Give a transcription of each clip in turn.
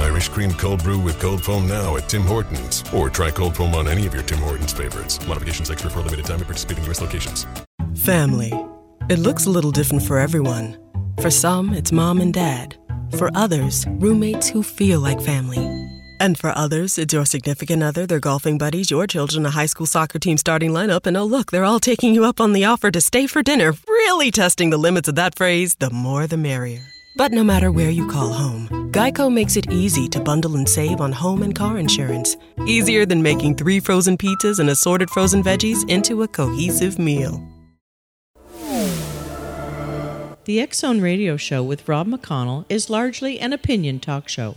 Irish cream cold brew with cold foam now at Tim Hortons. Or try cold foam on any of your Tim Hortons favorites. Modifications extra for a limited time at participating U.S. locations. Family. It looks a little different for everyone. For some, it's mom and dad. For others, roommates who feel like family. And for others, it's your significant other, their golfing buddies, your children, a high school soccer team starting lineup, and oh, look, they're all taking you up on the offer to stay for dinner, really testing the limits of that phrase the more the merrier. But no matter where you call home, Geico makes it easy to bundle and save on home and car insurance. Easier than making three frozen pizzas and assorted frozen veggies into a cohesive meal. The X Zone Radio Show with Rob McConnell is largely an opinion talk show.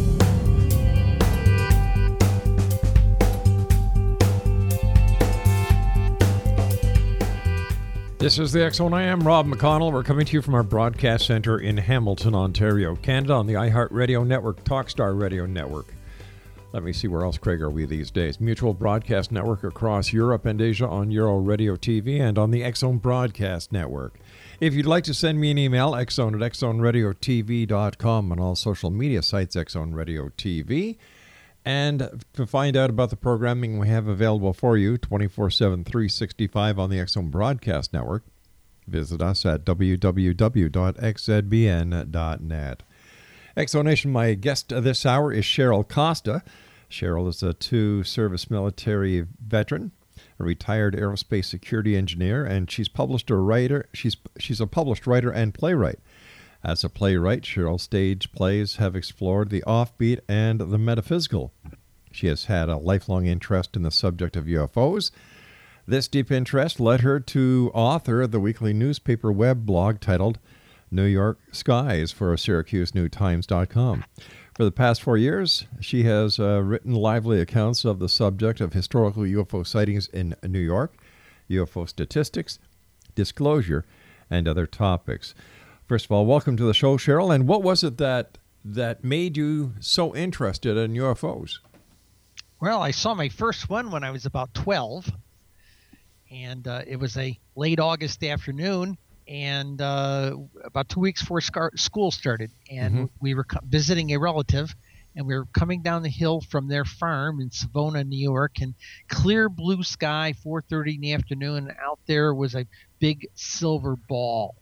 This is the Zone. I am Rob McConnell. We're coming to you from our broadcast center in Hamilton, Ontario, Canada, on the iHeartRadio Network, Talkstar Radio Network. Let me see where else, Craig, are we these days? Mutual Broadcast Network across Europe and Asia on Euro Radio TV and on the X Zone Broadcast Network. If you'd like to send me an email, xzone at xzoneradiotv.com on all social media sites, Xzone Radio TV. And to find out about the programming we have available for you 24 7, 365 on the Zone Broadcast Network, visit us at www.xzbn.net. Exonation, my guest this hour is Cheryl Costa. Cheryl is a two service military veteran, a retired aerospace security engineer, and she's published a writer. She's she's a published writer and playwright. As a playwright, Cheryl's stage plays have explored the offbeat and the metaphysical. She has had a lifelong interest in the subject of UFOs. This deep interest led her to author the weekly newspaper web blog titled New York Skies for SyracuseNewTimes.com. For the past four years, she has uh, written lively accounts of the subject of historical UFO sightings in New York, UFO statistics, disclosure, and other topics. First of all, welcome to the show, Cheryl. And what was it that that made you so interested in UFOs? Well, I saw my first one when I was about 12, and uh, it was a late August afternoon, and uh, about two weeks before scar- school started, and Mhm. we were co- visiting a relative, and we were coming down the hill from their farm in Savona, New York, and clear blue sky, 4:30 in the afternoon, and out there was a big silver ball,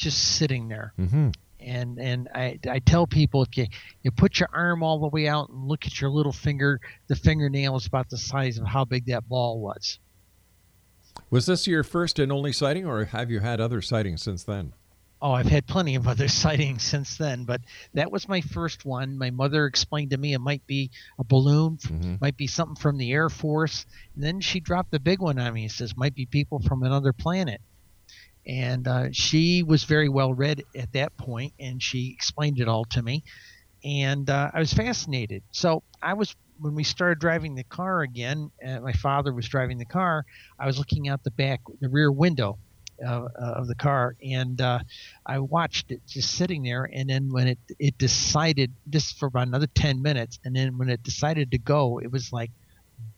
just sitting there Mm-hmm. and and I, I tell people if you you put your arm all the way out and look at your little finger, the fingernail is about the size of how big that ball was. Was this your first and only sighting, or have you had other sightings since then? Oh, I've had plenty of other sightings since then, but that was my first one. My mother explained to me it might be a balloon, Mhm. might be something from the Air Force. And then she dropped the big one on me. and says might be people from another planet. And uh, she was very well read at that point, and she explained it all to me. And uh, I was fascinated. So I was when we started driving the car again. Uh, my father was driving the car. I was looking out the back, the rear window, uh, of the car, and uh, I watched it just sitting there. And then when it it decided, just for about another ten minutes, and then when it decided to go, it was like,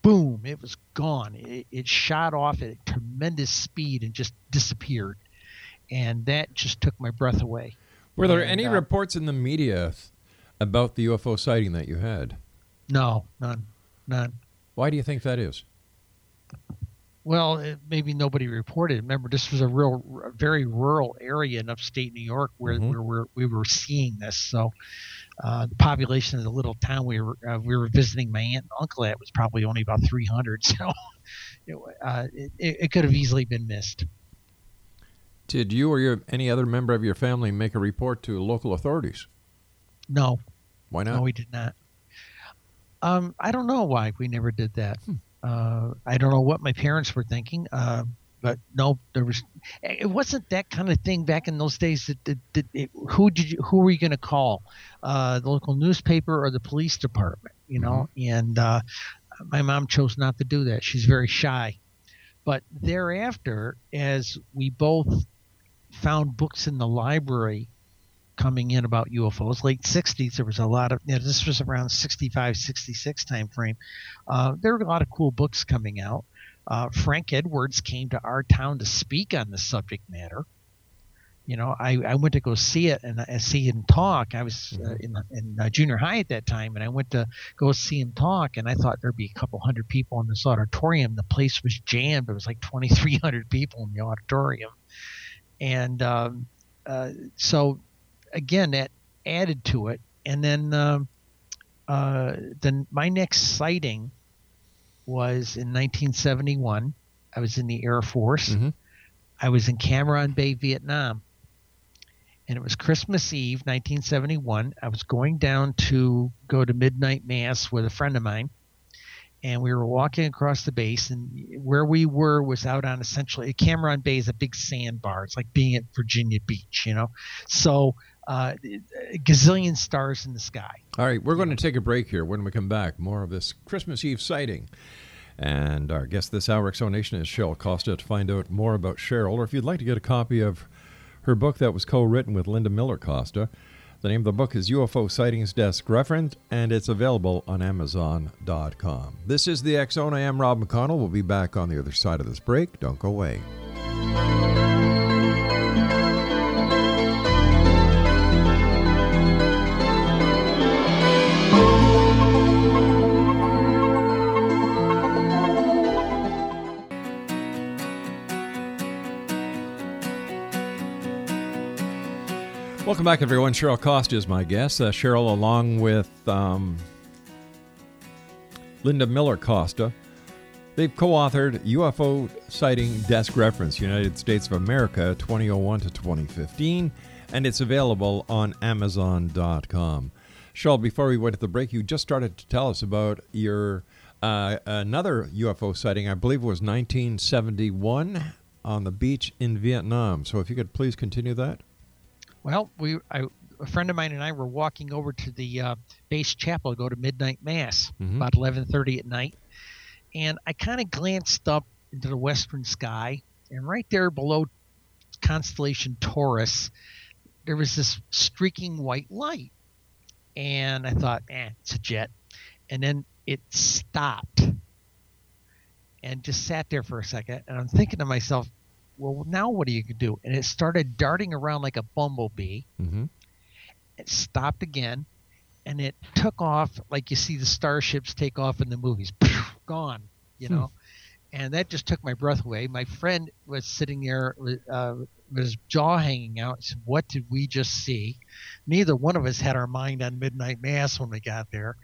boom! It was gone. It, it shot off at tremendous speed and just disappeared. And that just took my breath away. Were there And, any uh, reports in the media about the UFO sighting that you had? No, none, none. Why do you think that is? Well, it, maybe nobody reported. Remember, this was a real, a very rural area in upstate New York where, Mhm. where we're, we were seeing this. So, uh, the population of the little town we were uh, we were visiting my aunt and uncle at was probably only about 300. So, it, uh, it it could have easily been missed. Did you or your any other member of your family make a report to local authorities? No, Why not? No, we did not. Um, I don't know why we never did that. Uh, I don't know what my parents were thinking. Uh, but no, there was. It wasn't that kind of thing back in those days. That, that, that it, who did you? Who were you going to call? Uh, the local newspaper or the police department? You know. And uh, my mom chose not to do that. She's very shy. But thereafter, as we both found books in the library coming in about UFOs. Late 60s, there was a lot of, you know, this was around 65, 66 time frame. Uh, there were a lot of cool books coming out. Uh, Frank Edwards came to our town to speak on the subject matter. You know, I, I went to go see it and I see him talk. I was uh, in, in uh, junior high at that time, and I went to go see him talk. And I thought there'd be a couple hundred people in this auditorium. The place was jammed. It was like 2,300 people in the auditorium, and um, uh, so again that added to it. And then um, uh, then my next sighting was in 1971 i was in the air force. Mhm. i was in Cam Ranh Bay vietnam. And it was christmas eve 1971 i was going down to go to midnight mass with a friend of mine and we were walking across the base and where we were was out on essentially Cam Ranh Bay is a big sandbar it's like being at virginia beach you know so uh, gazillion stars in the sky. All right, we're going to take a break here. When we come back, more of this Christmas Eve sighting. And our guest this hour, Exonation, is Cheryl Costa. To find out more about Cheryl, or if you'd like to get a copy of her book that was co written with Linda Miller Costa, the name of the book is UFO Sightings Desk Reference, and it's available on Amazon.com. This is the Zone. I am Rob McConnell. We'll be back on the other side of this break. Don't go away. Welcome back, everyone. Cheryl Costa is my guest. Uh, Cheryl, along with um, Linda Miller Costa, they've co authored UFO Sighting Desk Reference United States of America 2001 to 2015, and it's available on Amazon.com. Cheryl, before we went to the break, you just started to tell us about your uh, another UFO sighting, I believe it was 1971 on the beach in Vietnam. So if you could please continue that. Well, we I, a friend of mine and I were walking over to the uh, base chapel to go to midnight mass Mhm. about 11:30 at night, and I kind of glanced up into the western sky, and right there below constellation Taurus, there was this streaking white light, and I thought, eh, it's a jet, and then it stopped and just sat there for a second, and I'm thinking to myself, well, now what are you do? And it started darting around like a bumblebee. Mm-hmm. It stopped again, and it took off like you see the starships take off in the movies. Gone, you know. And that just took my breath away. My friend was sitting there with, uh, with his jaw hanging out. He said, "What did we just see?" Neither one of us had our mind on midnight mass when we got there,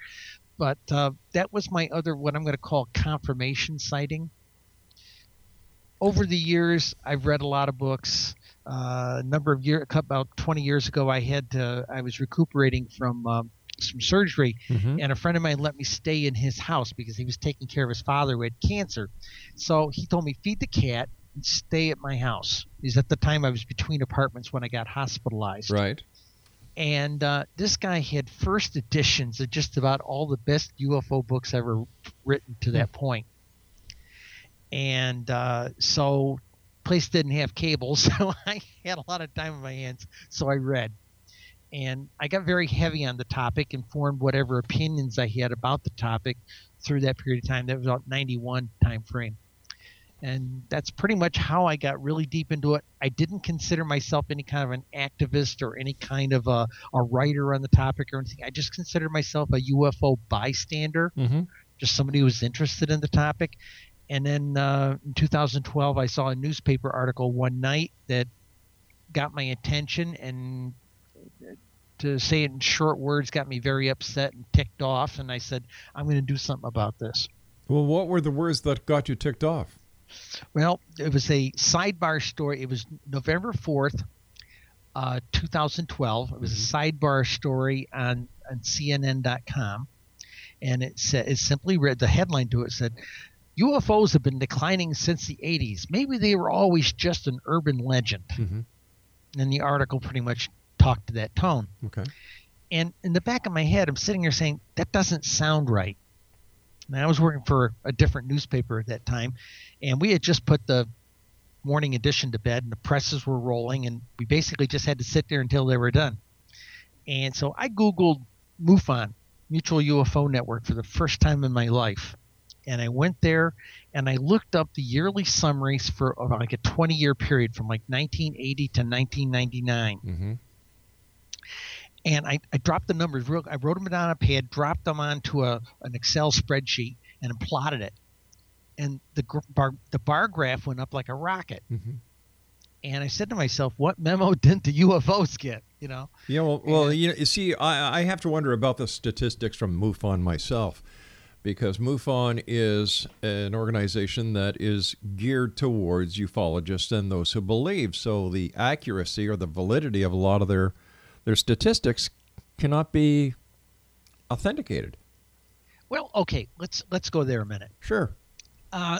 but uh, that was my other what I'm going to call confirmation sighting over the years, I've read a lot of books. Uh, a number of years, about 20 years ago, I had to, I was recuperating from um, some surgery, Mhm. and a friend of mine let me stay in his house because he was taking care of his father who had cancer. So he told me feed the cat and stay at my house. Because at the time I was between apartments when I got hospitalized Right. and uh, this guy had first editions of just about all the best UFO books ever written to that point. And uh, so, place didn't have cable, so I had a lot of time on my hands. So I read, and I got very heavy on the topic and formed whatever opinions I had about the topic through that period of time. That was about 91 time frame. And that's pretty much how I got really deep into it. I didn't consider myself any kind of an activist or any kind of a, a writer on the topic or anything. I just considered myself a UFO bystander Mm-hmm. just somebody who was interested in the topic. And then uh, in 2012, I saw a newspaper article one night that got my attention and to say it in short words got me very upset and ticked off. And i said i'm going to do something about this. Well, what were the words that got you ticked off? well it was a sidebar story. It was november 4th uh, 2012 it was a sidebar story on, on cnn.com and it said it simply read the headline to it said ufos have been declining since the 80s maybe they were always just an urban legend Mhm. and the article pretty much talked to that tone Okay. and in the back of my head, I'm sitting here saying, that doesn't sound right. And I was working for a different newspaper at that time, and we had just put the morning edition to bed, and the presses were rolling, and we basically just had to sit there until they were done. And so I Googled MUFON, Mutual UFO Network, for the first time in my life. And I went there and I looked up the yearly summaries for like a 20 year period from like 1980 to 1999 Mm-hmm. and I, I dropped the numbers real I wrote them down on a pad, dropped them onto a an Excel spreadsheet, and plotted it. And the gr- bar the bar graph went up like a rocket. Mhm. And I said to myself, "What memo didn't the UFOs get?" You know. Yeah, well, well, you know, you see, I, I have to wonder about the statistics from MUFON myself, because MUFON is an organization that is geared towards ufologists and those who believe. So the accuracy or the validity of a lot of their their statistics cannot be authenticated. Well, okay, let's let's go there a minute. Sure. Uh,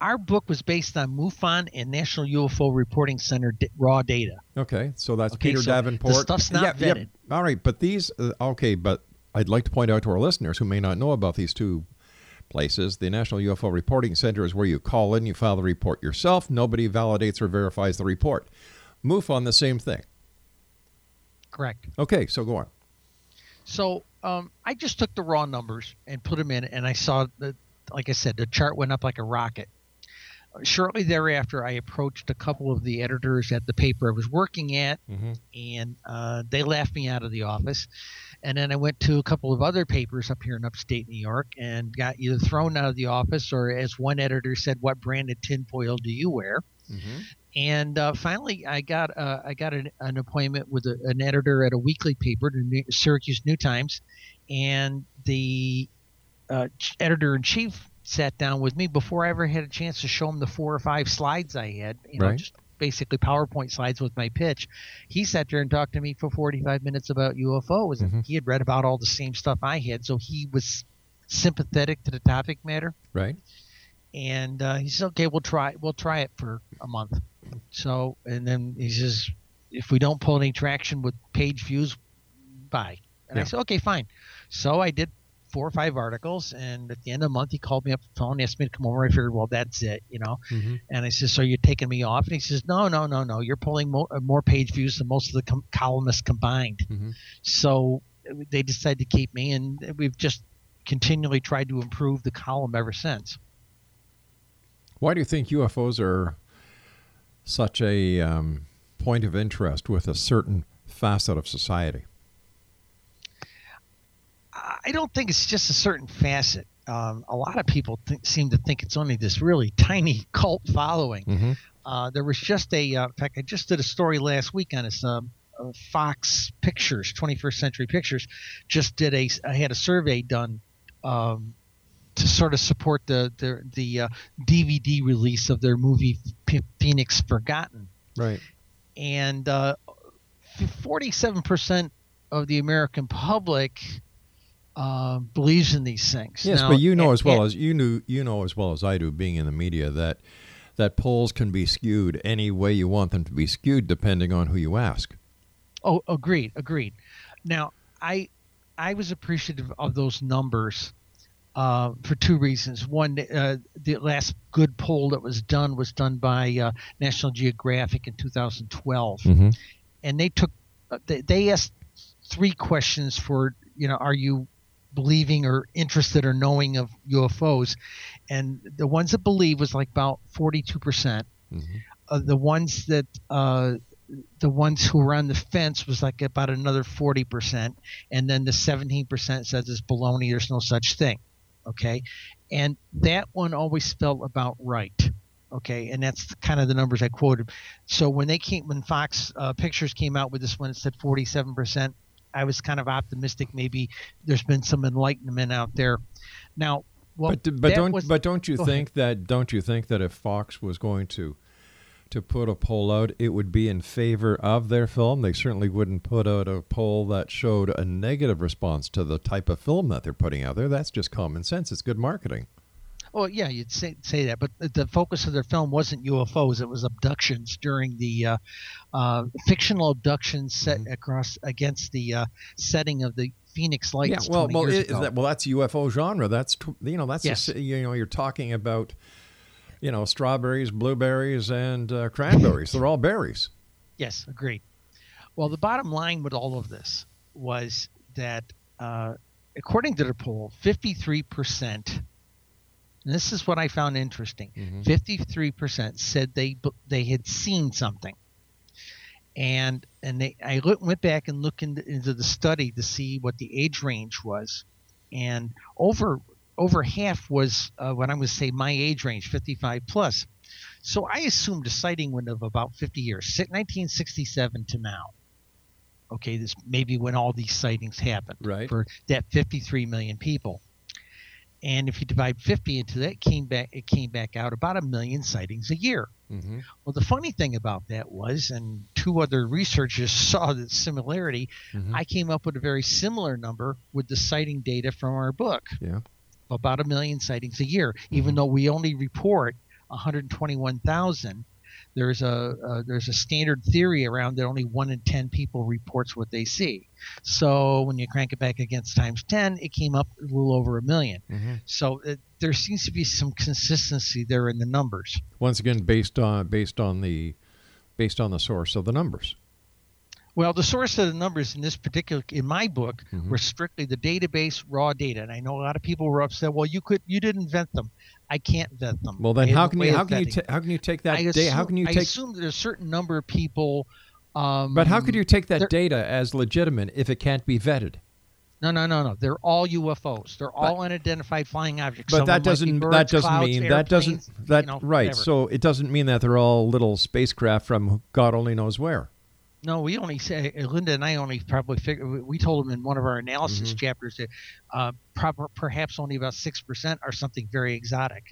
our book was based on MUFON and National UFO Reporting Center d- raw data. Okay, so that's Okay, Peter so the Davenport. stuff's not Yeah, yeah. vetted. All right, but these uh, okay, but I'd like to point out to our listeners who may not know about these two places. The National UFO Reporting Center is where you call in, you file the report yourself. Nobody validates or verifies the report. MUFON, the same thing. Correct. Okay, so go on. So um, I just took the raw numbers and put them in, and I saw that, like I said, the chart went up like a rocket. Shortly thereafter, I approached a couple of the editors at the paper I was working at, Mhm. and uh, they laughed me out of the office. And then I went to a couple of other papers up here in upstate New York and got either thrown out of the office or, as one editor said, "What brand of tinfoil do you wear?" And uh, finally, I got uh, I got an, an appointment with a, an editor at a weekly paper, the New- Syracuse New Times, and the uh, editor in chief sat down with me before I ever had a chance to show him the four or five slides I had, you know, Right. just basically PowerPoint slides with my pitch. He sat there and talked to me for 45 minutes about UFOs, and Mhm. he had read about all the same stuff I had, so he was sympathetic to the topic matter Right? and uh, he said, "Okay, we'll try. We'll try it for a month." So, and then he says, "If we don't pull any traction with page views, bye." And I said, "Okay, fine." So I did four or five articles, and at the end of the month, he called me up the phone, asked me to come over. I figured, well, that's it, you know. Mhm. And I said, "So you're taking me off?" And he says, "No, no, no, no. You're pulling more, uh, more page views than most of the com- columnists combined." Mhm. So uh, they decided to keep me, and we've just continually tried to improve the column ever since. Why do you think UFOs are such a um, point of interest with a certain facet of society? I don't think it's just a certain facet. Um, a lot of people th- seem to think it's only this really tiny cult following. Mhm. Uh, there was just a, uh, in fact, I just did a story last week on this. Um, uh, Fox Pictures, 21st Century Pictures, just did a. I had a survey done um, to sort of support the the, the uh, DVD release of their movie Phoenix Forgotten Right. and uh, 47% of the American public uh, believes in these things. Yes, Now, but you know as well as you knew you know as well as I do, being in the media, that that polls can be skewed any way you want them to be skewed, depending on who you ask. Oh, agreed, agreed. Now, I I was appreciative of those numbers uh, for two reasons. One, uh, the last good poll that was done was done by uh, National Geographic in 2012. Mhm. and they took uh, they, they asked three questions for you know are you believing or interested or knowing of UFOs and the ones that believe was like about 42% Mhm. uh, the ones that uh, the ones who were on the fence was like about another 40% and then the 17% says it's baloney there's no such thing okay and that one always felt about right. Okay, and that's kind of the numbers I quoted. So when they came, when Fox uh, Pictures came out with this one, it said 47 percent. I was kind of optimistic. Maybe there's been some enlightenment out there. Now, well, but but don't was- but don't you think that don't you think that if Fox was going to to put a poll out, it would be in favor of their film? They certainly wouldn't put out a poll that showed a negative response to the type of film that they're putting out there. That's just common sense. It's good marketing. Well, yeah, you'd say say that, but the focus of their film wasn't UFOs; it was abductions during the uh, uh, fictional abductions set Mm-hmm. across against the uh, setting of the Phoenix Lights. yeah, well, 20 well, it, that, well, that's UFO genre. That's you know, that's Yes. just, you know, you're talking about you know strawberries, blueberries, and uh, cranberries. They're all berries. Yes, agreed. Well, the bottom line with all of this was that, uh, according to the poll, 53%, and this is what I found interesting, 53% said they they had seen something. And and they, I look, went back and looked into, into the study to see what the age range was, and over over half was uh, what I would say my age range, 55 plus. So I assumed a sighting window of about 50 years, 1967 to now. Okay, this maybe when all these sightings happened Right. for that 53 million people. And if you divide 50 into that, it came back it came back out about a million sightings a year. Mm-hmm. Well, the funny thing about that was, and two other researchers saw the similarity. Mhm. I came up with a very similar number with the sighting data from our book Yeah. about a million sightings a year, even though we only report 121,000. There's a uh, there's a standard theory around that only one in ten people reports what they see. So when you crank it back against times ten, it came up a little over a 1000000 Mm-hmm. So uh, there seems to be some consistency there in the numbers. Once again, based on based on the based on the source of the numbers. Well, the source of the numbers in this particular, in my book, Mhm. were strictly the database raw data, and I know a lot of people were upset. Well, you could, you didn't vet them. I can't vet them. Well, then how can you how can you ta- how can you take that I data? How can you take? I assume that a certain number of people. Um, But how could you take that data as legitimate if it can't be vetted? No, no, no, no. They're all UFOs. They're all unidentified flying objects. But Some that of them might be doesn't birds, that doesn't clouds, mean that doesn't that you know, right. whatever. So it doesn't mean that they're all little spacecraft from God only knows where. No, we only say Linda and I only probably figure we- told them in one of our analysis Mm-hmm. chapters that uh, proper, perhaps only about six percent are something very exotic.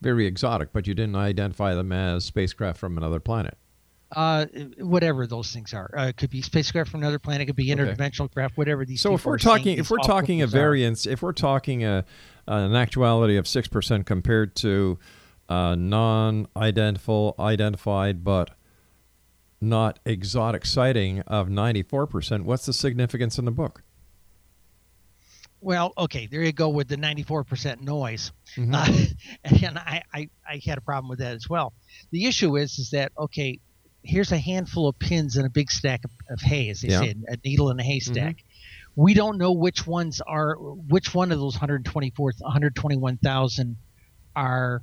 Very exotic, but you didn't identify them as spacecraft from another planet. Uh, whatever those things are, uh, it could be spacecraft from another planet, it could be Okay. interdimensional craft, whatever these. So if we're are talking if we're talking a things are. variance, if we're talking a an actuality of six percent compared to uh, non-identifiable identified but not exotic sighting of ninety four percent, what's the significance in the book? Well, okay, there you go with the 94% noise. Mhm. Uh, and I, I, I had a problem with that as well. The issue is, is that, okay, here's a handful of pins in a big stack of, of hay, as they Yeah. say, a needle in a haystack. We don't know which ones are, which one of those 124, 121,000 are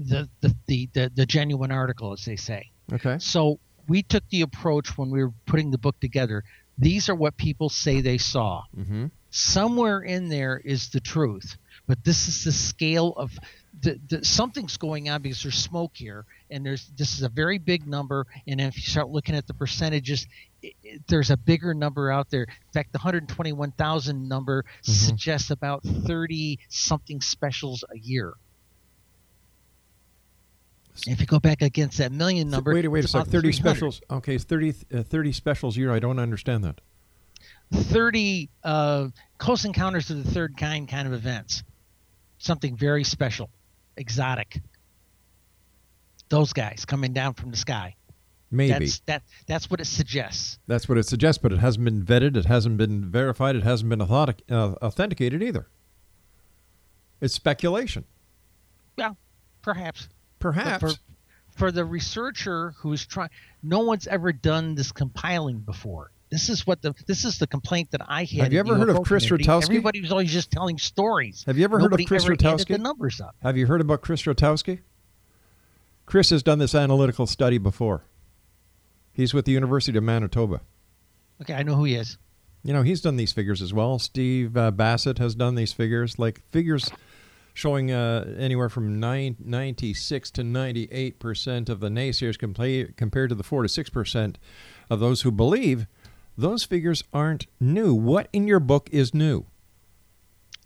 the, the, the, the, the genuine article, as they say. Okay. So we took the approach when we were putting the book together. These are what people say they saw Mm-hmm. somewhere in there is the truth but this is the scale of the, the something's going on because there's smoke here and there's this is a very big number and if you start looking at the percentages it, it- there's a bigger number out there in fact the 121000 number suggests about 30 something specials a year if you go back against that million number wait, wait a second. Thirty specials. Okay, it's 30, uh, 30 specials a year. I don't understand that. 30 uh, close encounters of the third kind kind of events. Something very special, exotic. Those guys coming down from the sky. Maybe That's that. That's what it suggests. That's what it suggests, but it hasn't been vetted. It hasn't been verified. It hasn't been authentic, uh, authenticated either. It's speculation. Well, perhaps. Perhaps. For, for the researcher who's trying, no one's ever done this compiling before. This is what the this is the complaint that I had. Have you ever heard of Chris. Rutkowski? Everybody was always just telling stories. Have you ever heard of Chris Rutkowski? The numbers up. Have you heard about Chris Rutkowski? Chris has done this analytical study before. He's with the University of Manitoba. Okay, I know who he is. You know, he's done these figures as well. Steve uh, Bassett has done these figures. Like figures, showing uh, anywhere from nine, 96 to 98 percent of the naysayers compla- compared to the 4 to 6 percent of those who believe. Those figures aren't new. What in your book is new?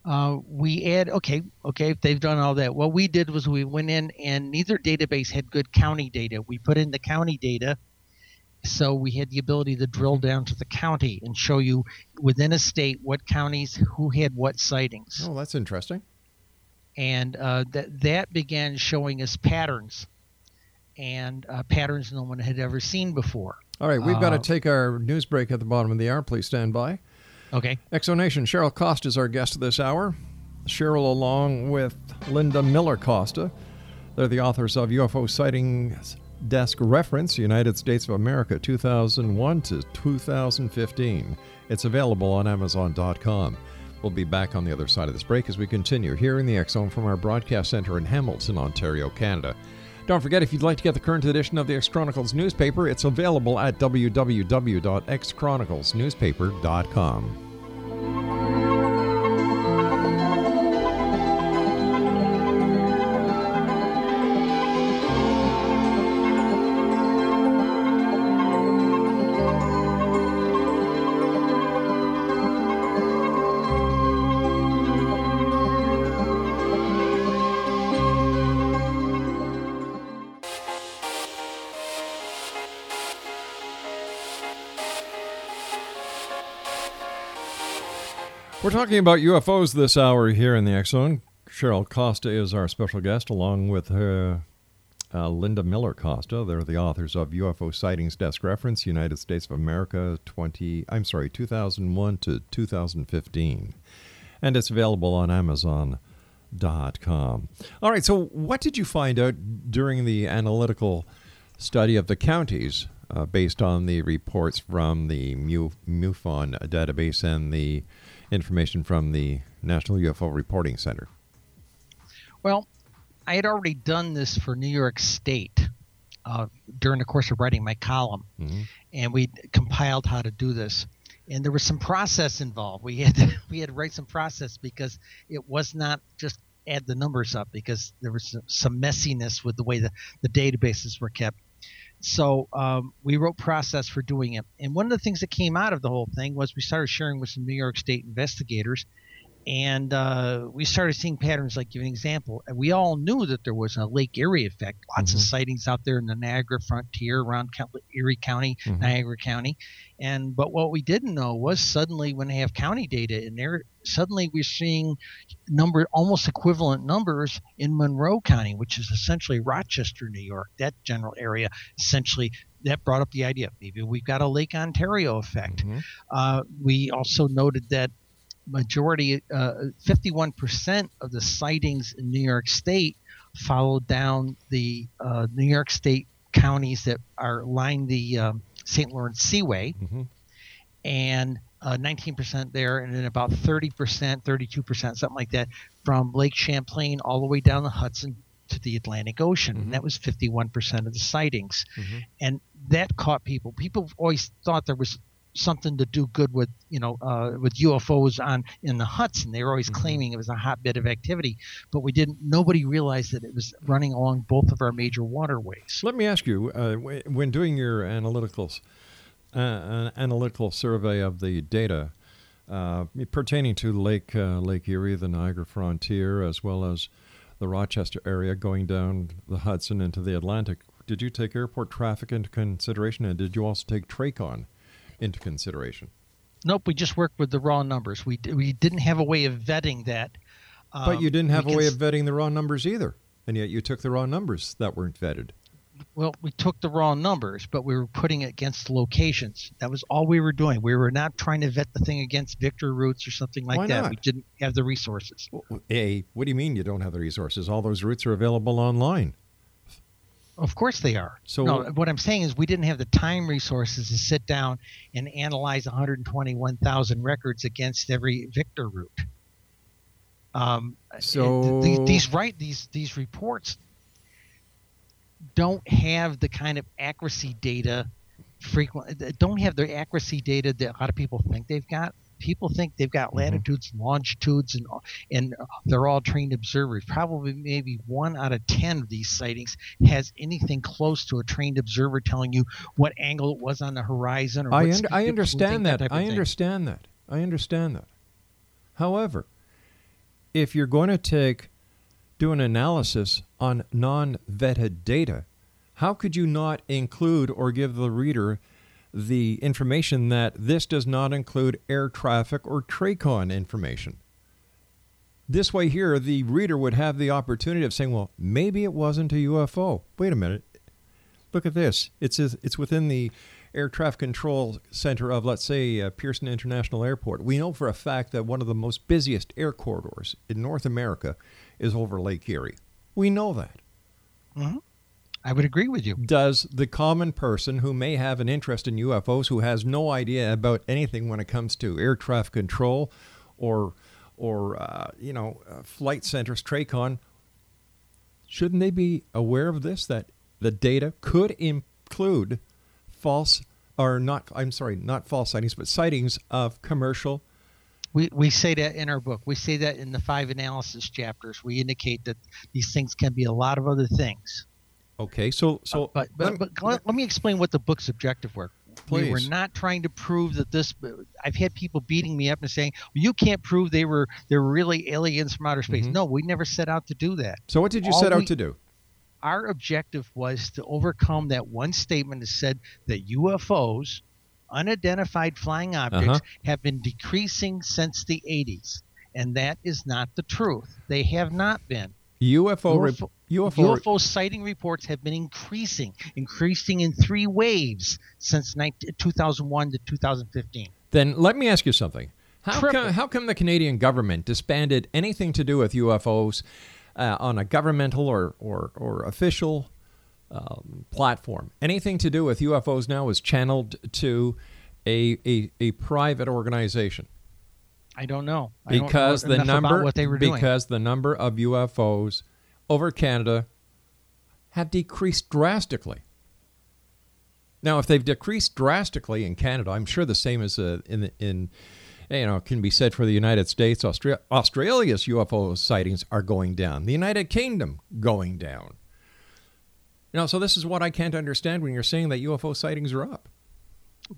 Uh, we add okay okay if they've done all that what we did was we went in and neither database had good county data we put in the county data so we had the ability to drill down to the county and show you within a state what counties who had what sightings Oh, that's interesting. And uh, that that began showing us patterns and uh, patterns no one had ever seen before All right, we've got to Uh, take our news break at the bottom of the hour. Please stand by. okay Exonation, Cheryl Costa is our guest this hour. Cheryl, along with Linda Miller Costa, they're the authors of UFO Sightings Desk Reference, United States of America 2001 to 2015. It's available on Amazon.com. We'll be back on the other side of this break as we continue here in the Zone from our broadcast center in Hamilton, Ontario, Canada. Don't forget, if you'd like to get the current edition of the X Chronicles newspaper, it's available at www.xchroniclesnewspaper.com. talking about UFOs this hour here in the Zone. Cheryl Costa is our special guest, along with her uh, Linda Miller Costa. They're the authors of UFO Sightings Desk Reference, United States of America 20, I'm sorry, 2001 to 2015. And it's available on Amazon.com. All right, so what did you find out during the analytical study of the counties uh, based on the reports from the Mu- MUFON database and the information from the National UFO Reporting Center? Well, I had already done this for New York State uh, during the course of writing my column, Mhm. and we compiled how to do this. And there was some process involved. We had to, we had to write some process because it was not just add the numbers up because there was some- some messiness with the way the, the databases were kept. So um, we wrote process for doing it. And one of the things that came out of the whole thing was we started sharing with some New York State investigators and uh, we started seeing patterns like give an example and we all knew that there was a lake erie effect lots of Mhm. sightings out there in the niagara frontier around erie county Mhm. niagara county and but what we didn't know was suddenly when they have county data in there suddenly we're seeing number almost equivalent numbers in monroe county which is essentially rochester new york that general area essentially that brought up the idea maybe we've got a lake ontario effect Mhm. uh, we also noted that majority, uh, 51% of the sightings in New York State followed down the uh, New York State counties that are line the um, St. Lawrence Seaway, Mhm. and uh, 19% there, and then about 30%, 32%, something like that, from Lake Champlain all the way down the Hudson to the Atlantic Ocean. Mhm. And that was 51% of the sightings Mhm. and that caught people. People always thought there was something to do good with you know uh, with UFOs on in the Hudson. They were always Mhm. claiming it was a hotbed of activity, but we didn't. Nobody realized that it was running along both of our major waterways. Let me ask you, uh, when doing your analyticals, uh, analytical survey of the data uh, pertaining to Lake uh, Lake Erie, the Niagara frontier, as well as the Rochester area, going down the Hudson into the Atlantic, did you take airport traffic into consideration, and did you also take TRACON into consideration? Nope, we just worked with the raw numbers. We we didn't have a way of vetting that. but you Um, didn't have a way cons- of vetting the raw numbers either, and yet you took the raw numbers that weren't vetted. Well, we took the raw numbers, but we were putting it against locations. That was all we were doing. We were not trying to vet the thing against Victor routes or something like Why that. not? We didn't have the resources. A, what do you mean you don't have the resources? All those routes are available online. Of course they are. So- no, what I'm saying is we didn't have the time resources to sit down and analyze 121,000 records against every Victor route. Um, So- these, these right these these reports don't have the kind of accuracy data frequent don't have the accuracy data that a lot of people think they've got people think they've got Mhm. latitudes and longitudes and and they're all trained observers. Probably maybe one out of ten of these sightings has anything close to a trained observer telling you what angle it was on the horizon. Or I, speed I it was moving, understand that. of I thing. understand that. I understand that. However, if you're going to take do an analysis on non-vetted data, how could you not include or give the reader the information that this does not include air traffic or TRACON information? This way, here, the reader would have the opportunity of saying, well, maybe it wasn't a UFO. Wait a minute. Look at this. It's, it's within the air traffic control center of, let's say, uh, Pearson International Airport. We know for a fact that one of the most busiest air corridors in North America is over Lake Erie. We know that. I would agree with you. Does the common person who may have an interest in UFOs, who has no idea about anything when it comes to air traffic control or, or uh, you know, uh, flight centers, TRACON, shouldn't they be aware of this? That the data could include false, or not, I'm sorry, not false sightings, but sightings of commercial. We, we say that in our book. We say that in the five analysis chapters. We indicate that these things can be a lot of other things. Okay, so, so, but but, but let, let me explain what the book's objective were. We were not trying to prove that this. I've had people beating me up and saying, well, "You can't prove they were they're really aliens from outer space." Mhm. No, we never set out to do that. so what did you all set out we- to do? Our objective was to overcome that one statement that said that UFOs, unidentified flying objects, Uh-huh. have been decreasing since the 80s, and that is not the truth. They have not been. UFO, UFO UFO, UFO sighting reports have been increasing, increasing in three waves since 19, 2001 to 2015. Then let me ask you something. How come, how come the Canadian government disbanded anything to do with UFOs uh, on a governmental or, or, or official um, platform? Anything to do with UFOs now is channeled to a, a, a private organization I don't know I don't know because the number what they were doing. because the number of UFOs over Canada have decreased drastically. Now, if they've decreased drastically in Canada, I'm sure the same as uh, in in you know can be said for the United States. Austra- Australia's UFO sightings are going down. The United Kingdom going down. You know, so this is what I can't understand when you're saying that UFO sightings are up.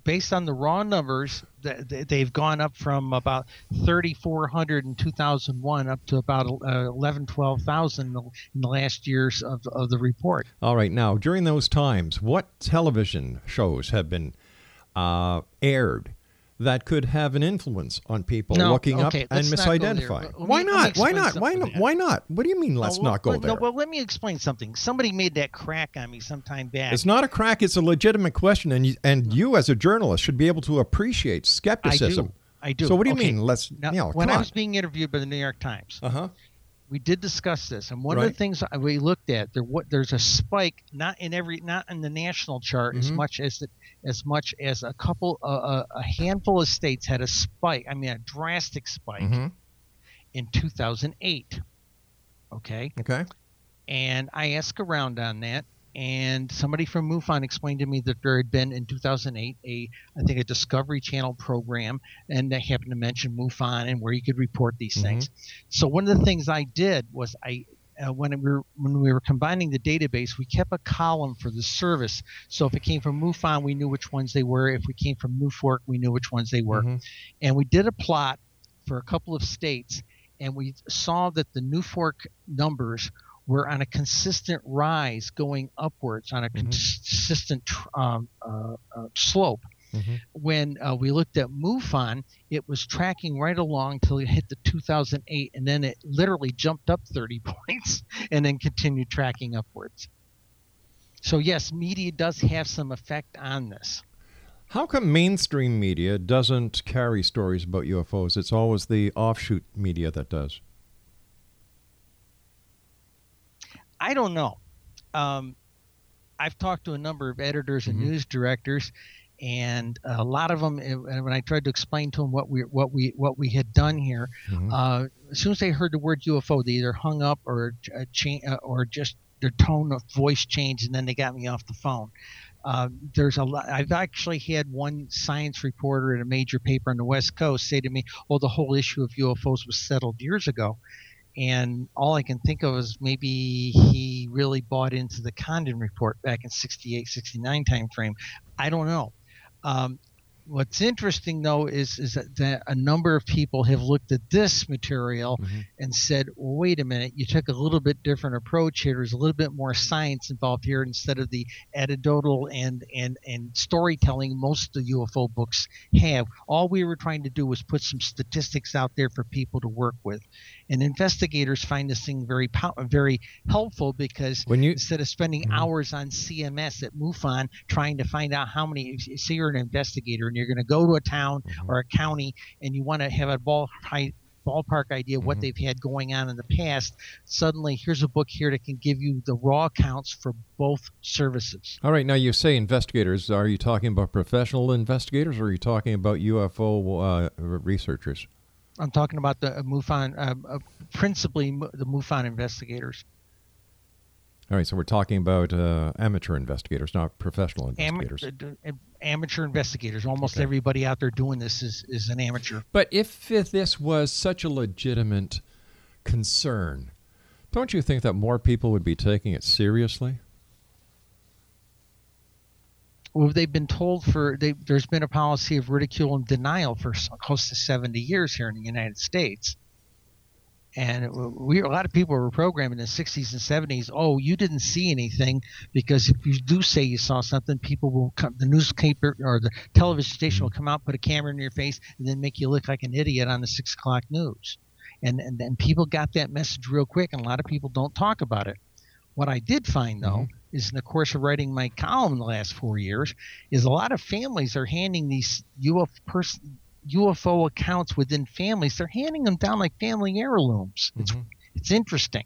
Based on the raw numbers, th- th- they've gone up from about 3,400 in 2001 up to about uh, 11, 12,000 in the- in the last years of, of the report. All right. Now, during those times, what television shows have been uh, aired that could have an influence on people No, looking okay, up and let's not go there. misidentifying? Why me not? Why not? Why not? Why not? What do you mean? Let's Oh, not go well, there. No, well, let me explain something. Somebody made that crack on me some time back. it's not a crack. It's a legitimate question, and you, and you as a journalist should be able to appreciate skepticism. I do. I do. So what do you Okay. mean? Let's Now, you know, when I on. was being interviewed by the New York Times, Uh huh. We did discuss this, and one of the things we looked at there, what there's a spike, not in every, not in the national chart as Mhm. much as the, as much as a couple, uh, a, a handful of states had a spike. I mean, a drastic spike Mhm. in 2008. Okay, Okay. and I asked around on that, and somebody from MUFON explained to me that there had been in 2008 a, I think, a Discovery Channel program, and they happened to mention MUFON and where you could report these Mhm. things. So one of the things I did was I. Uh, when we were when we were combining the database, we kept a column for the service. So if it came from MUFON, we knew which ones they were. If we came from NUFORC, we knew which ones they were. Mhm. And we did a plot for a couple of states, and we saw that the NUFORC numbers were on a consistent rise, going upwards on a Mhm. consistent um, uh, uh, slope. Mhm. When uh, we looked at MUFON, it was tracking right along till it hit the 2008, and then it literally jumped up 30 points and then continued tracking upwards. So yes, media does have some effect on this. How come mainstream media doesn't carry stories about UFOs? It's always the offshoot media that does. I don't know. Um, I've talked to a number of editors and Mhm. news directors, and a lot of them. And when I tried to explain to them what we what we what we had done here, Mhm. uh, as soon as they heard the word UFO, they either hung up or uh, cha- uh, or just their tone of voice changed, and then they got me off the phone. Uh, there's a lot. I've actually had one science reporter at a major paper on the West Coast say to me, "Oh, the whole issue of UFOs was settled years ago." And all I can think of is maybe he really bought into the Condon report back in 68, 69 timeframe. I don't know. Um, what's interesting though is is that, that, a number of people have looked at this material mm-hmm. and said, well, "Wait a minute, you took a little bit different approach here. There's a little bit more science involved here instead of the anecdotal and and and storytelling most of the UFO books have. All we were trying to do was put some statistics out there for people to work with, and investigators find this thing very very helpful because when you, instead of spending mm-hmm. hours on CMS at MUFON trying to find out how many, say you're an investigator you're going to go to a town mm-hmm. or a county and you want to have a ball high, ballpark idea what mm-hmm. they've had going on in the past. Suddenly, here's a book here that can give you the raw accounts for both services. All right, now you say investigators. Are you talking about professional investigators, or are you talking about UFO uh, researchers? I'm talking about the MUFON, uh, uh, principally the MUFON investigators. All right, so we're talking about uh, amateur investigators, not professional investigators. Am- amateur investigators. Almost okay. everybody out there doing this is, is an amateur. But if, if this was such a legitimate concern, don't you think that more people would be taking it seriously? well, they've been told for they, there's been a policy of ridicule and denial for close to 70 years here in the United States. And we a lot of people were programmed in the 60s and 70s. Oh, you didn't see anything because if you do say you saw something, people will come. The newspaper or the television station will come out, put a camera in your face, and then make you look like an idiot on the six o'clock news. And and then people got that message real quick, and a lot of people don't talk about it. What I did find though mm-hmm is in the course of writing my column the last four years is a lot of families are handing these UFO, pers- UFO accounts within families. They're handing them down like family heirlooms. Mm-hmm. It's it's interesting.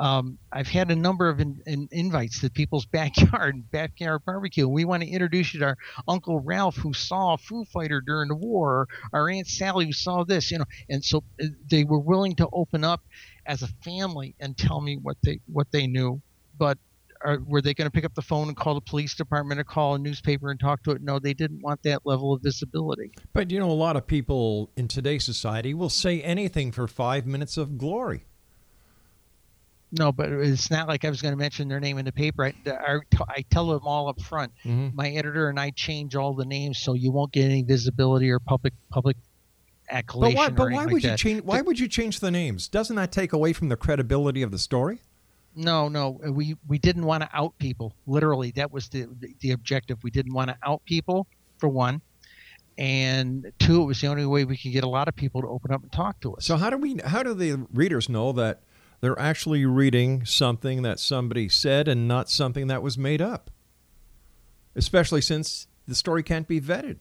Um, I've had a number of in, in invites to people's backyard, backyard barbecue. We want to introduce you to our Uncle Ralph who saw a Foo Fighter during the war, our Aunt Sally who saw this, you know. And so uh, they were willing to open up as a family and tell me what they what they knew. But are, were they going to pick up the phone and call the police department or call a newspaper and talk to it? No, they didn't want that level of visibility. But you know, a lot of people in today's society will say anything for five minutes of glory. No, but it's not like I was going to mention their name in the paper. I, I, I tell them all up front. Mm-hmm. My editor and I change all the names so you won't get any visibility or public public accolation. But why, but why would like you that. change? Why would you change the names? Doesn't that take away from the credibility of the story? No, no, uh, we we didn't want to out people. Literally, that was the the objective. We didn't want to out people for one, and two, it was the only way we could get a lot of people to open up and talk to us. So how do we? How do the readers know that they're actually reading something that somebody said and not something that was made up? Especially since the story can't be vetted.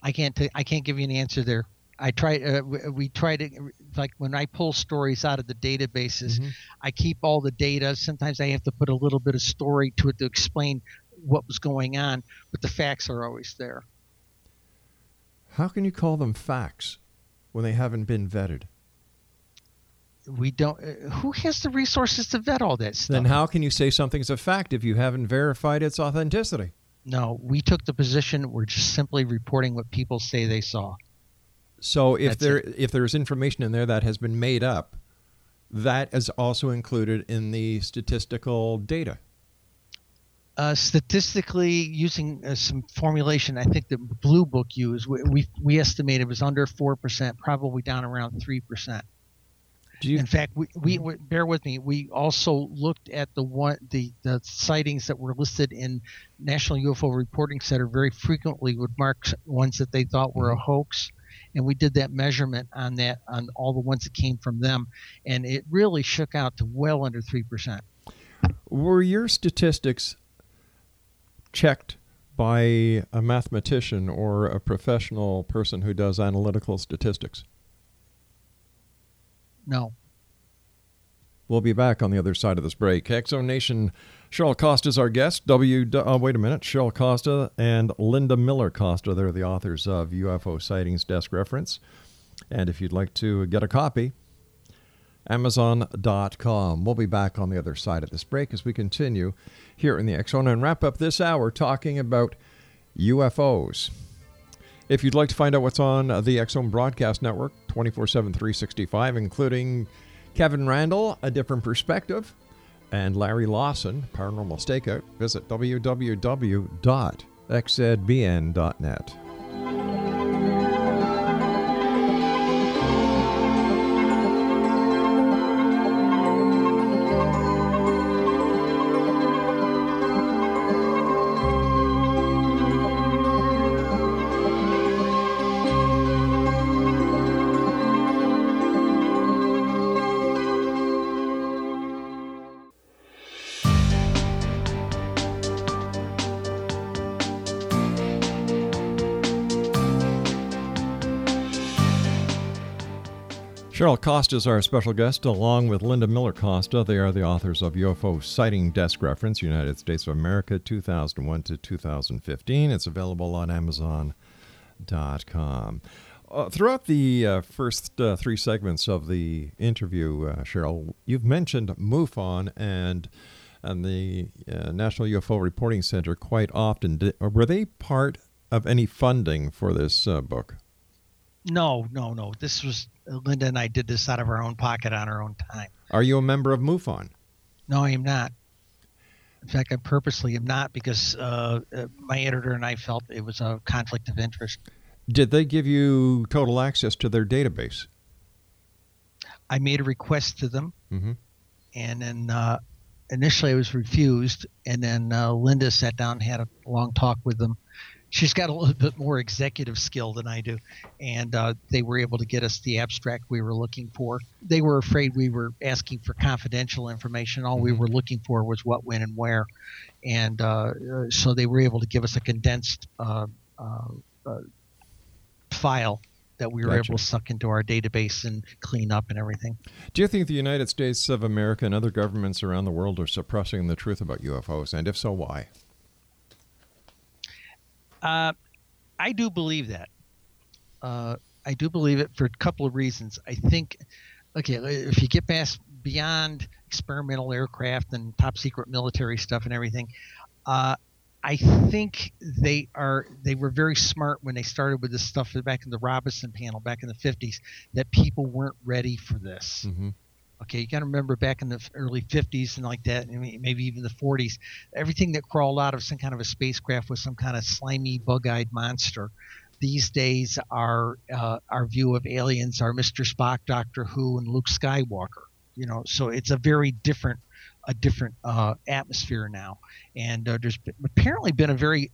I can't. T- I can't give you an answer there. I try. Uh, we try to like when I pull stories out of the databases, mm-hmm. I keep all the data. Sometimes I have to put a little bit of story to it to explain what was going on, but the facts are always there. How can you call them facts when they haven't been vetted? We don't. Uh, who has the resources to vet all that stuff? Then how can you say something's a fact if you haven't verified its authenticity? No, we took the position we're just simply reporting what people say they saw. So if That's there it. if there's information in there that has been made up, that is also included in the statistical data. Uh, statistically, using uh, some formulation, I think the Blue Book used, we, we, we estimate it was under four percent, probably down around three percent. You- In fact, we, we, we, bear with me. We also looked at the one the, the sightings that were listed in National UFO Reporting Center very frequently would mark ones that they thought were a hoax and we did that measurement on that on all the ones that came from them, and it really shook out to well under three percent. Were your statistics checked by a mathematician or a professional person who does analytical statistics? No. We'll be back on the other side of this break. X Zone Nation Cheryl Costa is our guest. W. Uh, wait a minute. Cheryl Costa and Linda Miller Costa. They're the authors of UFO Sightings Desk Reference. And if you'd like to get a copy, Amazon.com. We'll be back on the other side of this break as we continue here in the Zone and wrap up this hour talking about UFOs. If you'd like to find out what's on the Zone Broadcast Network 24 7 365, including Kevin Randle, A Different Perspective, and Larry Lawson, Paranormal Stakeout, visit www.xzbn.net. Cheryl Costa is our special guest, along with Linda Miller Costa. They are the authors of UFO Sighting Desk Reference, United States of America, 2001 to 2015. It's available on Amazon.com. Uh, throughout the uh, first uh, three segments of the interview, uh, Cheryl, you've mentioned MUFON and and the uh, National UFO Reporting Center quite often. Did, were they part of any funding for this uh, book? No, no, no. This was Linda and I did this out of our own pocket on our own time. Are you a member of MUFON? No, I am not. In fact, I purposely am not because uh, uh, my editor and I felt it was a conflict of interest. Did they give you total access to their database? I made a request to them, mm-hmm. and then uh, initially I was refused. And then uh, Linda sat down and had a long talk with them, she's got a little bit more executive skill than I do, and uh, they were able to get us the abstract we were looking for. They were afraid we were asking for confidential information. All we Mhm. were looking for was what, when, and where, and uh, uh, so they were able to give us a condensed uh, uh, uh, file that we were Gotcha. able to suck into our database and clean up and everything. Do you think the United States of America and other governments around the world are suppressing the truth about UFOs? And if so, why? Uh, I do believe that. Uh, I do believe it for a couple of reasons. I think, okay, if you get past beyond experimental aircraft and top secret military stuff and everything, uh, I think they are they were very smart when they started with this stuff back in the Robertson panel back in the 50s that people weren't ready for this. Mm-hmm. Okay, you got to remember back in the early 50s and like that, maybe even the 40s, everything that crawled out of some kind of a spacecraft was some kind of slimy, bug-eyed monster. These days, our uh, our view of aliens are Mr. Spock, Doctor Who, and Luke Skywalker. You know, so it's a very different a different uh, atmosphere now, and uh, there's been, apparently been a very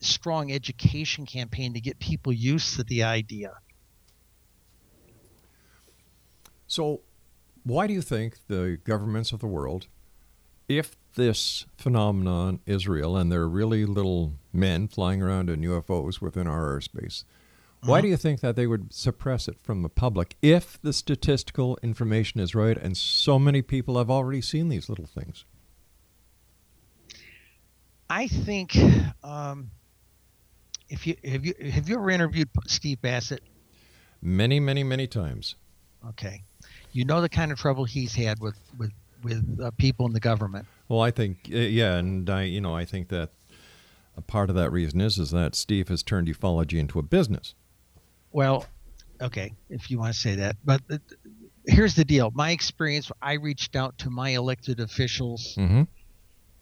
strong education campaign to get people used to the idea. So, why do you think the governments of the world, if this phenomenon is real and there are really little men flying around in UFOs within our airspace, why do you think that they would suppress it from the public if the statistical information is right and so many people have already seen these little things? I think um, if you have you have you ever interviewed Steve Bassett? Many, many, many times. Okay, you know the kind of trouble he's had with with with uh, people in the government. Well, I think uh, yeah, and I you know I think that a part of that reason is is that Steve has turned ufology into a business. Well, okay, if you want to say that, but uh, here's the deal. My experience: I reached out to my elected officials, Mm-hmm.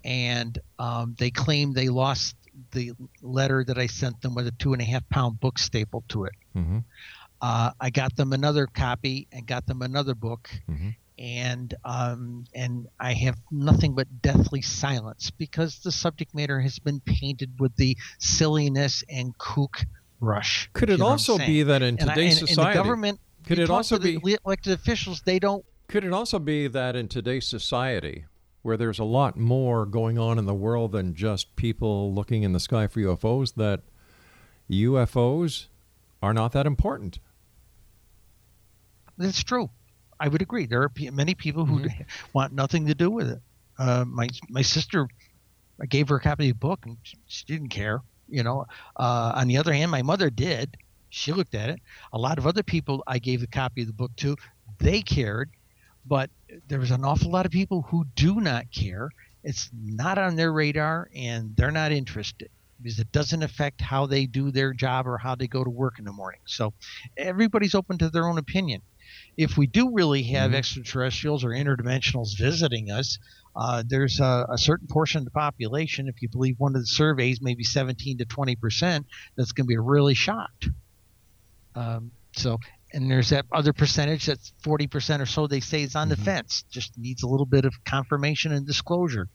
and um, they claimed they lost the letter that I sent them with a two and a half pound book stapled to it. Mm-hmm. Uh, I got them another copy and got them another book, Mhm. and um, and I have nothing but deathly silence because the subject matter has been painted with the silliness and kook brush. Could it you know what I'm also be that in And I- today's and- and society, the government? could it also be elected officials? They don't. could it also be that in today's society, where there's a lot more going on in the world than just people looking in the sky for UFOs, that UFOs are not that important? That's true. I would agree. There are many people who Mm-hmm. want nothing to do with it. Uh, my my sister, I gave her a copy of the book and she, didn't care. You know. Uh, on the other hand, my mother did. She looked at it. A lot of other people I gave a copy of the book to they cared, but there was an awful lot of people who do not care. It's not on their radar and they're not interested because it doesn't affect how they do their job or how they go to work in the morning. So everybody's open to their own opinion. If we do really have Mm-hmm. extraterrestrials or interdimensionals visiting us, uh, there's a, a certain portion of the population, if you believe one of the surveys, maybe 17 to 20 percent, that's going to be really shocked. Um, so, and there's that other percentage that's 40 percent or so they say is on the fence, just needs a little bit of confirmation and disclosure.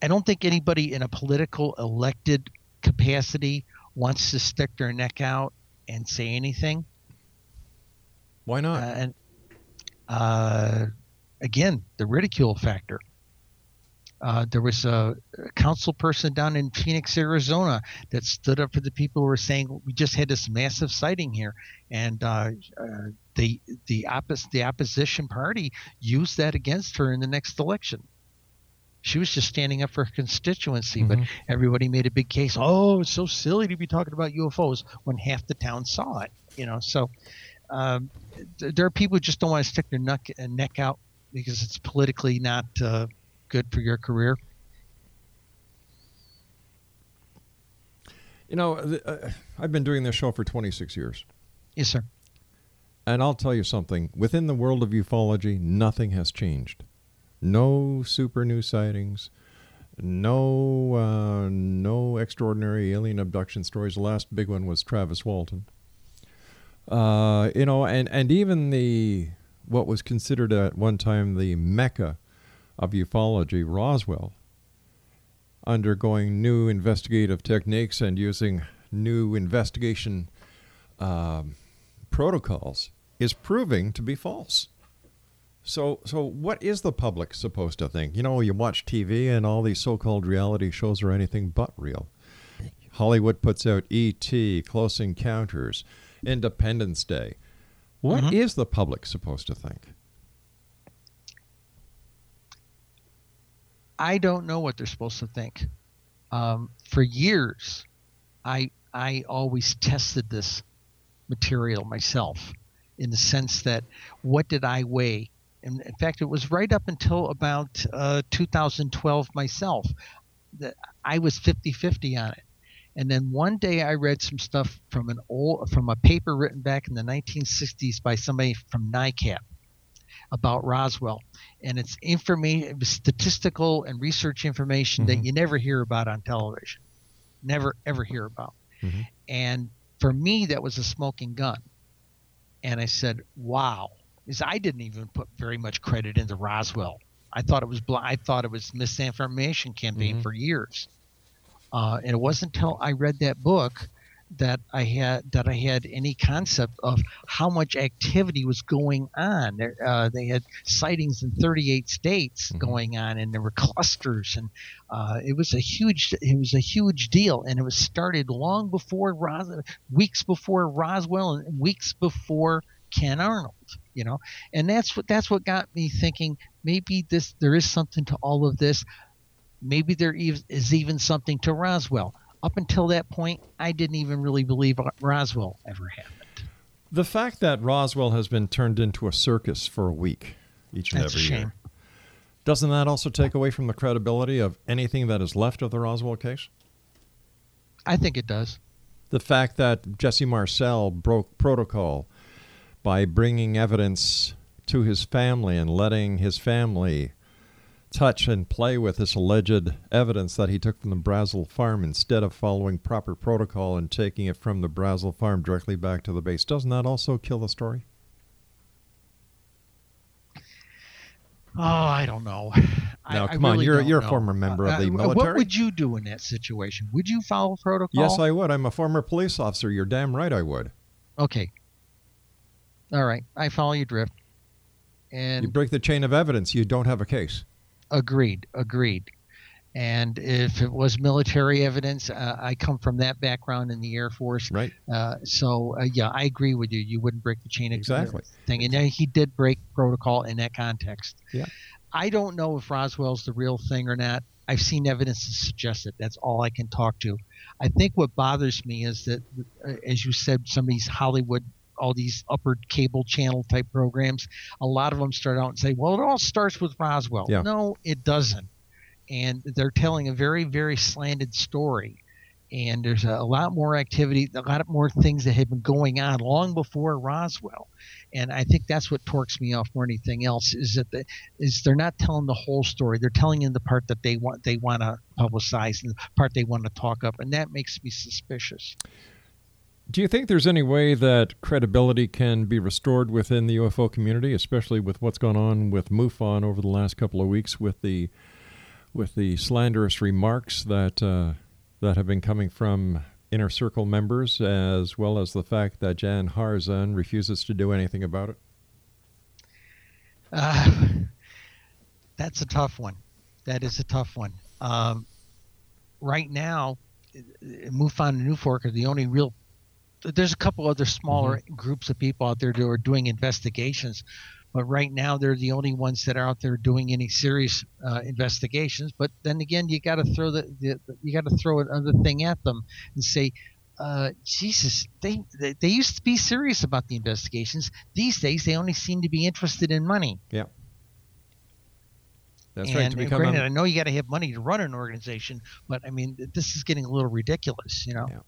I don't think anybody in a political elected capacity wants to stick their neck out and say anything. Why not? Uh, and uh, again, the ridicule factor. Uh, there was a, council person down in Phoenix, Arizona, that stood up for the people who were saying we just had this massive sighting here, and uh, uh, the the oppos- the opposition party used that against her in the next election. She was just standing up for her constituency, but everybody made a big case. Oh, it's so silly to be talking about UFOs when half the town saw it. You know, so um, th- there are people who just don't want to stick their neck, uh, neck out because it's politically not uh, good for your career. You know, th- uh, I've been doing this show for 26 years. Yes, sir. And I'll tell you something. Within the world of ufology, nothing has changed. No super new sightings. No, uh, no extraordinary alien abduction stories. The last big one was Travis Walton. Uh, you know, and and even the what was considered at one time the mecca of ufology, Roswell, undergoing new investigative techniques and using new investigation um, protocols, is proving to be false. So, so what is the public supposed to think? You know, you watch TV and all these so-called reality shows are anything but real. Hollywood puts out E.T., Close Encounters, Independence Day. What is the public supposed to think? I don't know what they're supposed to think. Um, for years, I I always tested this material myself, in the sense that what did I weigh? And in fact, it was right up until about uh, 2012 myself that I was 50-50 on it. And then one day I read some stuff from an old from a paper written back in the 1960s by somebody from NICAP about Roswell, and it's information, statistical and research information that mm-hmm. you never hear about on television, never ever hear about. Mm-hmm. And for me, that was a smoking gun. And I said, "Wow," because I didn't even put very much credit into Roswell. I thought it was bl- I thought it was misinformation campaign mm-hmm. for years. Uh, and it wasn't until I read that book that I had that I had any concept of how much activity was going on. There, uh, they had sightings in 38 states going on, and there were clusters, and uh, it was a huge it was a huge deal. And it was started long before Ros- weeks before Roswell, and weeks before Ken Arnold. You know, and that's what that's what got me thinking. Maybe this there is something to all of this. Maybe there is even something to Roswell. Up until that point, I didn't even really believe Roswell ever happened. The fact that Roswell has been turned into a circus for a week each and That's every year, doesn't that also take away from the credibility of anything that is left of the Roswell case? I think it does. The fact that Jesse Marcel broke protocol by bringing evidence to his family and letting his family touch and play with this alleged evidence that he took from the Brazel farm instead of following proper protocol and taking it from the Brazel farm directly back to the base. Doesn't that also kill the story? Oh, I don't know. I- Now, I come on, really you're- you're a former member of the Uh, military. What would you do in that situation? Would you follow protocol? Yes, I would. I'm a former police officer. You're damn right I would. Okay. All right, I follow your drift. And You break the chain of evidence, you don't have a case. Agreed. Agreed. And if it was military evidence, uh, I come from that background in the Air Force. Right. Uh, so uh, yeah, I agree with you. You wouldn't break the chain of Exactly. thing, and uh, he did break protocol in that context. Yeah. I don't know if Roswell's the real thing or not. I've seen evidence to suggest it. That's all I can talk to. I think what bothers me is that, uh, as you said, some of these Hollywood all these upper cable channel type programs, a lot of them start out and say, "Well, it all starts with Roswell." Yeah. No, it doesn't. And they're telling a very, very slanted story. And there's a, a lot more activity, a lot more things that have been going on long before Roswell. And I think that's what torques me off more than anything else is that the, is they're not telling the whole story. They're telling you the part that they want they want to publicize and the part they want to talk up, and that makes me suspicious. Do you think there's any way that credibility can be restored within the UFO community, especially with what's gone on with MUFON over the last couple of weeks with the with the slanderous remarks that uh, that have been coming from inner circle members, as well as the fact that Jan Harzan refuses to do anything about it? Uh, that's a tough one. That is a tough one. Um, right now, MUFON and NUFORC are the only real. There's a couple other smaller groups of people out there that are doing investigations, but right now they're the only ones that are out there doing any serious uh, investigations. But then again, you got to throw the, the you got to throw another thing at them and say, uh, Jesus, they, they they used to be serious about the investigations. These days, they only seem to be interested in money. Yeah. That's and, right. To and become granted, a- I know you got to have money to run an organization, but I mean, this is getting a little ridiculous, you know. Yeah.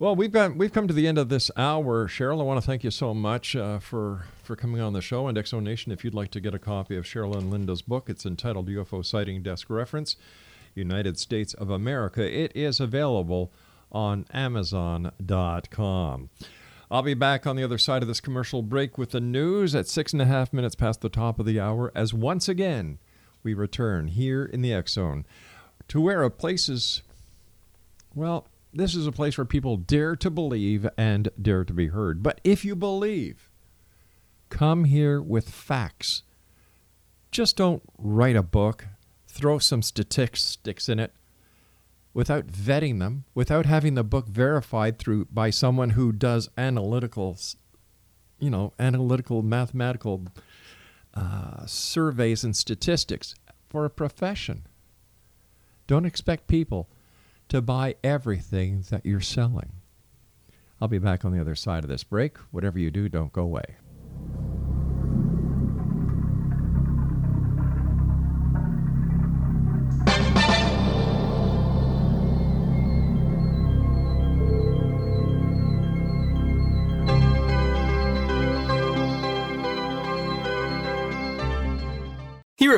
Well, we've got we've come to the end of this hour, Cheryl. I want to thank you so much uh, for for coming on the show. And X Zone Nation, if you'd like to get a copy of Cheryl and Linda's book, it's entitled UFO Sighting Desk Reference, United States of America. It is available on Amazon.com. I'll be back on the other side of this commercial break with the news at six and a half minutes past the top of the hour. As once again we return here in the X Zone to where a place is well, this is a place where people dare to believe and dare to be heard. But if you believe, come here with facts. Just don't write a book, throw some statistics in it without vetting them, without having the book verified through by someone who does analytical, you know, analytical mathematical uh, surveys and statistics for a profession. Don't expect people to buy everything that you're selling. I'll be back on the other side of this break. Whatever you do, don't go away.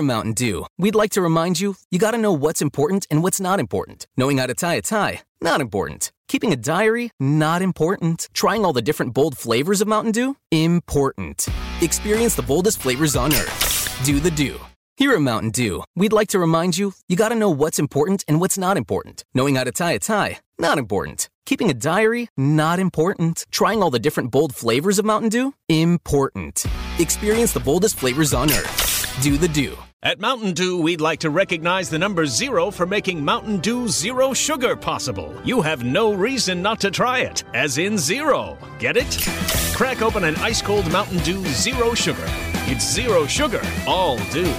Mountain Dew, we'd like to remind you you gotta know what's important and what's not important. Knowing how to tie a tie, not important. Keeping a diary, not important. Trying all the different bold flavors of Mountain Dew, important. Experience the boldest flavors on earth. Do the Dew. Here at Mountain Dew, we'd like to remind you you gotta know what's important and what's not important. Knowing how to tie a tie, not important. Keeping a diary, not important. Trying all the different bold flavors of Mountain Dew, important. Experience the boldest flavors on earth. Do the Dew. At Mountain Dew, we'd like to recognize the number zero for making Mountain Dew Zero Sugar possible. You have no reason not to try it, as in zero. Get it? Crack open an ice cold Mountain Dew Zero Sugar. It's zero sugar, all dew.